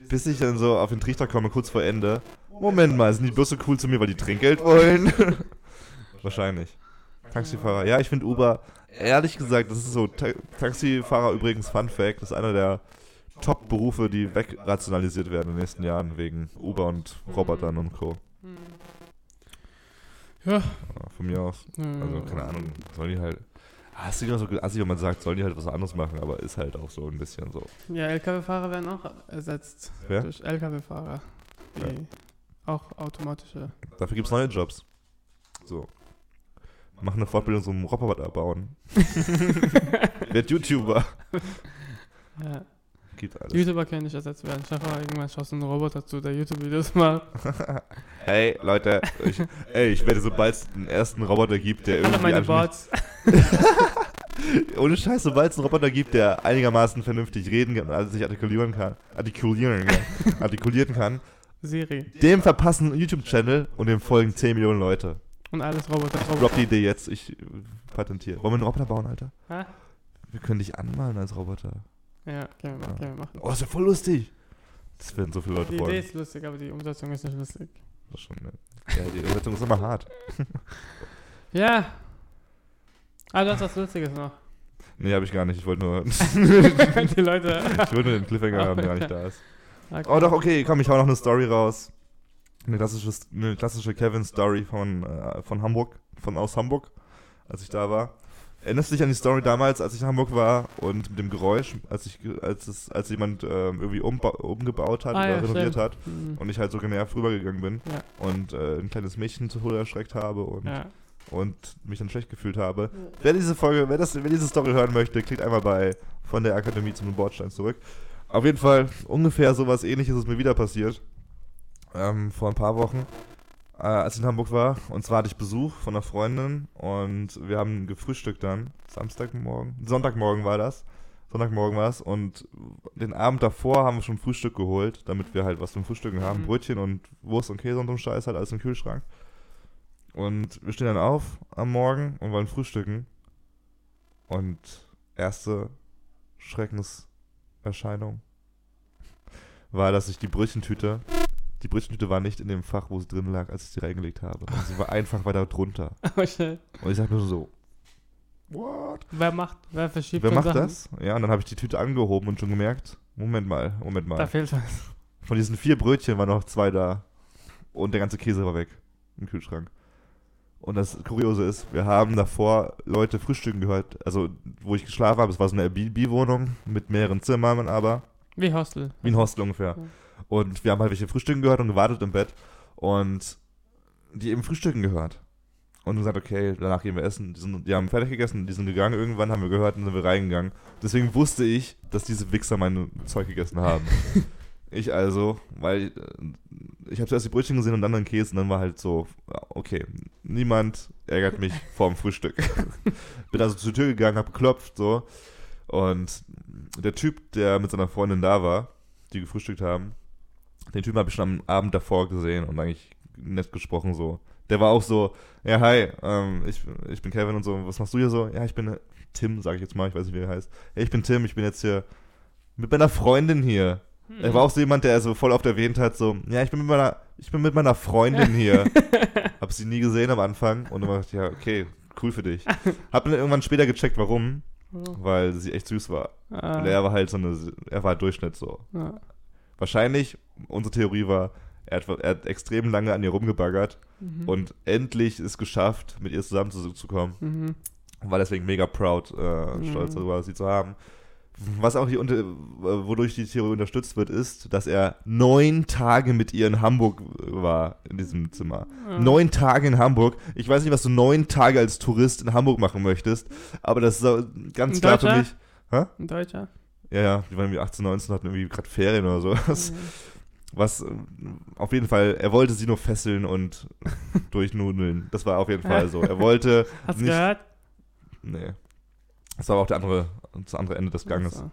bis ich dann so auf den Trichter komme, kurz vor Ende. Moment mal, sind die bloß so cool zu mir, weil die Trinkgeld wollen? <laughs> Wahrscheinlich. Taxifahrer. Ja, ich finde Uber, ehrlich gesagt, das ist so, Ta Taxifahrer übrigens, Fun Fact, das ist einer der Top-Berufe, die wegrationalisiert werden in den nächsten Jahren wegen Uber und Robotern und Co. Ja. Ja, von mir aus. Also, keine Ahnung, sollen die halt. Ah, ist immer so assi, wenn man sagt, sollen die halt was anderes machen, aber ist halt auch so ein bisschen so. Ja, LKW-Fahrer werden auch ersetzt Wer? durch LKW-Fahrer. Die auch automatische. Dafür gibt es neue Jobs. So. Mach eine Fortbildung zum Roboter bauen. <laughs> Werd YouTuber. Ja. Gibt alles. YouTuber können nicht ersetzt werden. Dir vor, irgendwann schaust du einen Roboter zu, der YouTube-Videos macht. <laughs> Hey, Leute. Ich, ey, ich werde, sobald es den ersten Roboter gibt, der Alle irgendwie. meine Bots. <laughs> Ohne Scheiß, sobald es einen Roboter gibt, der einigermaßen vernünftig reden kann, also sich artikulieren kann, artikulieren kann, artikulieren kann, Siri. dem verpassen einen YouTube-Channel und dem folgen 10 Millionen Leute. Und alles Roboter. Ich Roboter. drop die Idee jetzt, ich äh, patentiere. Wollen wir einen Roboter bauen, Alter? Hä? Wir können dich anmalen als Roboter. Ja, können wir, machen, können wir machen. Oh, ist ja voll lustig. Das werden so viele Leute Die Idee freuen. ist lustig, aber die Umsetzung ist nicht lustig. Das ist schon, ne? Ja, die Umsetzung ist immer hart. <laughs> Ja. Ah, du hast was Lustiges noch. Nee, habe ich gar nicht. Ich wollte nur, ich <laughs> die Leute. wollte nur den Cliffhanger <laughs> haben, der gar nicht da ist. Okay. Oh doch, okay, komm, ich hau noch eine Story raus. Eine klassische, eine klassische Kevin-Story von, äh, von Hamburg, von aus Hamburg, als ich da war. Erinnerst du dich an die Story damals, als ich in Hamburg war und mit dem Geräusch, als ich, ge- als es, als jemand ähm, irgendwie umgebaut hat Ah, oder ja, renoviert stimmt. hat Hm. und ich halt so genervt rübergegangen bin Ja. und äh, ein kleines Mädchen zu Tode erschreckt habe und, Ja. und mich dann schlecht gefühlt habe. Wer diese Folge, wer, das, wer diese Story hören möchte, klickt einmal bei von der Akademie zum Bordstein zurück. Auf jeden Fall ungefähr sowas ähnliches ist mir wieder passiert. Ähm, vor ein paar Wochen, äh, als ich in Hamburg war. Und zwar hatte ich Besuch von einer Freundin und wir haben gefrühstückt dann. Samstagmorgen, Sonntagmorgen war das. Sonntagmorgen war es. Und den Abend davor haben wir schon Frühstück geholt, damit wir halt was zum Frühstücken haben. Mhm. Brötchen und Wurst und Käse und so ein Scheiß halt alles im Kühlschrank. Und wir stehen dann auf am Morgen und wollen frühstücken. Und erste Schreckenserscheinung war, dass ich die Brötchentüte, die Brötchentüte war nicht in dem Fach, wo sie drin lag, als ich sie reingelegt habe. Und sie war einfach weiter drunter. <laughs> Oh. Und ich sag nur so, what? Wer macht, wer verschiebt Wer macht Sachen? das? Ja, und dann habe ich die Tüte angehoben und schon gemerkt, Moment mal, Moment Da mal. fehlt was. Von diesen vier Brötchen waren noch zwei da. Und der ganze Käse war weg im Kühlschrank. Und das Kuriose ist, wir haben davor Leute frühstücken gehört, also wo ich geschlafen habe, es war so eine Airbnb-Wohnung mit mehreren Zimmern, aber Wie Hostel. wie ein Hostel ungefähr. Ja. Und wir haben halt welche frühstücken gehört und gewartet im Bett und die eben frühstücken gehört. Und gesagt, okay, danach gehen wir essen. Die, sind, die haben fertig gegessen, die sind gegangen, irgendwann haben wir gehört und sind wir reingegangen. Deswegen wusste ich, dass diese Wichser mein Zeug gegessen haben. <laughs> ich also, weil äh, ich habe zuerst die Brötchen gesehen und dann den Käse und dann war halt so, okay, niemand ärgert mich vorm Frühstück. <laughs> Bin also zur Tür gegangen, hab geklopft, so. Und der Typ, der mit seiner Freundin da war, die gefrühstückt haben, den Typen habe ich schon am Abend davor gesehen und eigentlich nett gesprochen so. Der war auch so, ja hi, ähm, ich, ich bin Kevin und so, was machst du hier so? Ja, ich bin Tim, sage ich jetzt mal, ich weiß nicht, wie er heißt. Ja, ich bin Tim, ich bin jetzt hier mit meiner Freundin hier. Hm. Er war auch so jemand, der so voll oft erwähnt hat, so, ja, ich bin mit meiner, ich bin mit meiner Freundin hier. <laughs> Hab sie nie gesehen am Anfang und dann dachte ich, ja, okay, cool für dich. Hab dann irgendwann später gecheckt, warum, weil sie echt süß war. Ah, Und er war halt so eine, er war halt Durchschnitt so. ja. Wahrscheinlich, unsere Theorie war, er hat, er hat extrem lange an ihr rumgebaggert Mhm. und endlich ist geschafft, mit ihr zusammenzukommen. Mhm. War deswegen mega proud, äh, Mhm. stolz darüber, sie zu haben. Was auch die unter, wodurch die Theorie unterstützt wird, ist, dass er neun Tage mit ihr in Hamburg war, in diesem Zimmer. Ja. Neun Tage in Hamburg. Ich weiß nicht, was du neun Tage als Tourist in Hamburg machen möchtest, aber das ist ganz Ein klar für Deutscher? mich. Hä? Ein Deutscher? Ja, ja, die waren irgendwie 18, 19, hatten irgendwie gerade Ferien oder so. Was, Mhm. was äh, auf jeden Fall, er wollte sie nur fesseln und <laughs> durchnudeln. Das war auf jeden Fall so. Er wollte <laughs> Hast du gehört? Nee. Das war aber auch der andere, das andere Ende des Ganges. Also.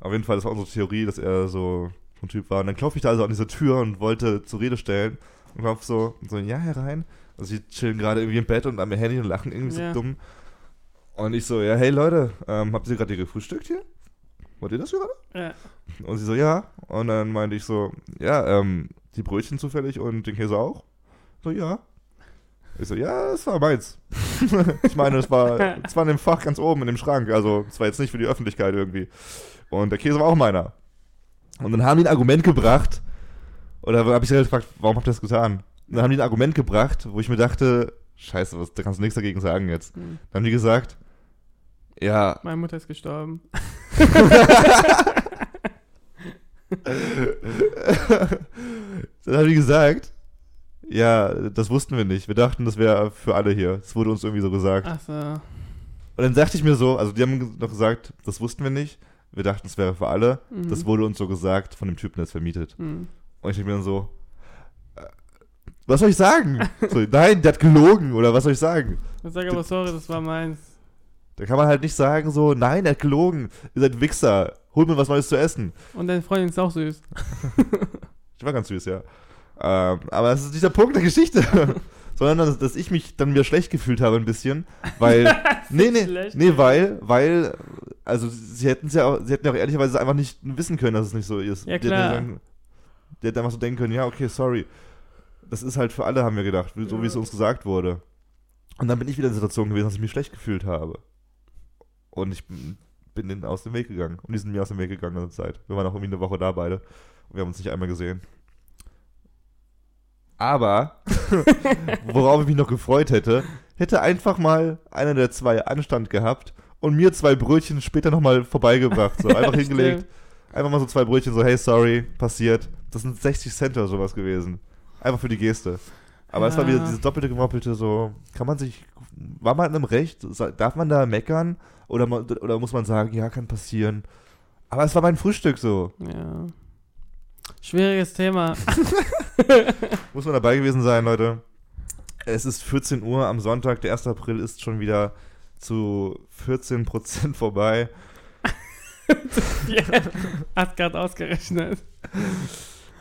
Auf jeden Fall, das war unsere Theorie, dass er so ein Typ war. Und dann klopfe ich da also an diese Tür und wollte zur Rede stellen und klopf so, so, ja, herein. Also sie chillen gerade irgendwie im Bett und am Handy und lachen irgendwie Ja. so dumm. Und ich so, ja, hey Leute, ähm, habt ihr gerade hier gefrühstückt hier? Wollt ihr das gerade? Ja. Und sie so, ja. Und dann meinte ich so, ja, ähm, die Brötchen zufällig und den Käse auch? So, ja. Ich so, ja, das war meins. <laughs> ich meine, das war, war in dem Fach ganz oben in dem Schrank. Also, es war jetzt nicht für die Öffentlichkeit irgendwie. Und der Käse war auch meiner. Und dann haben die ein Argument gebracht. Oder habe ich sie halt gefragt, warum habt ihr das getan? Und dann haben die ein Argument gebracht, wo ich mir dachte, scheiße, was, da kannst du nichts dagegen sagen jetzt. Mhm. Dann haben die gesagt, ja, Meine Mutter ist gestorben. <laughs> Dann haben die gesagt, ja, das wussten wir nicht. Wir dachten, das wäre für alle hier. Das wurde uns irgendwie so gesagt. Ach so. Und dann sagte ich mir so, also die haben noch gesagt, das wussten wir nicht. Wir dachten, es wäre für alle. Mhm. Das wurde uns so gesagt von dem Typen, der es vermietet. Mhm. Und ich denke mir dann so, äh, was soll ich sagen? <laughs> so, nein, der hat gelogen oder was soll ich sagen? Ich sag aber sorry, das war meins. Da kann man halt nicht sagen so, nein, hat gelogen. Ihr seid Wichser. Holt mir was Neues zu essen. Und deine Freundin ist auch süß. <laughs> Ich war ganz süß, ja. Ähm, aber das ist nicht der Punkt der Geschichte. <laughs> Sondern, dass, dass ich mich dann wieder schlecht gefühlt habe ein bisschen, weil, <laughs> nee, nee, schlecht. nee, weil, weil, also sie hätten es ja auch, sie hätten ja auch ehrlicherweise einfach nicht wissen können, dass es nicht so ist. Ja, Die hätten klar. Die hätten einfach so denken können, ja, okay, sorry. Das ist halt für alle, haben wir gedacht, so wie es uns gesagt wurde. Und dann bin ich wieder in der Situation gewesen, dass ich mich schlecht gefühlt habe. Und ich bin denen aus dem Weg gegangen. Und die sind mir aus dem Weg gegangen in der Zeit. Wir waren auch irgendwie eine Woche da beide. Und wir haben uns nicht einmal gesehen. Aber, <laughs> worauf ich mich noch gefreut hätte, hätte einfach mal einer der zwei Anstand gehabt und mir zwei Brötchen später nochmal vorbeigebracht. So <laughs> einfach hingelegt. Einfach mal so zwei Brötchen, so, hey, sorry, passiert. Das sind 60 Cent oder sowas gewesen. Einfach für die Geste. Aber es war wieder dieses doppelte Gemoppelte, so, kann man sich, war man einem Recht? Darf man da meckern? Oder, man, oder muss man sagen, ja, kann passieren? Aber es war mein Frühstück so. Ja. Schwieriges Thema. <laughs> Muss man dabei gewesen sein, Leute. Es ist 14 Uhr am Sonntag, der 1. April ist schon wieder zu 14% vorbei. <laughs> ja. Hat gerade ausgerechnet.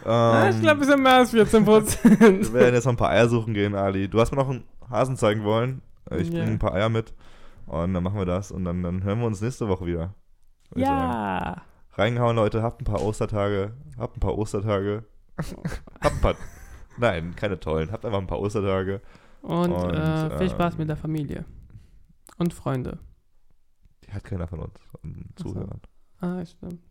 Ähm, Ah, ich glaube, es sind mehr als 14% wir Prozent. werden jetzt noch ein paar Eier suchen gehen, Ali. Du hast mir noch einen Hasen zeigen wollen. Ich Ja. bringe ein paar Eier mit. Und dann machen wir das. Und dann, dann hören wir uns nächste Woche wieder. Ich sagen. ja. Reingehauen, Leute. Habt ein paar Ostertage. Habt ein paar Ostertage. <laughs> habt ein paar. Nein, keine tollen. Habt einfach ein paar Ostertage. Und, Und, äh, viel Spaß ähm, mit der Familie. Und Freunde. Hat keiner von uns Ach so. Zuhörern. Ah, stimmt.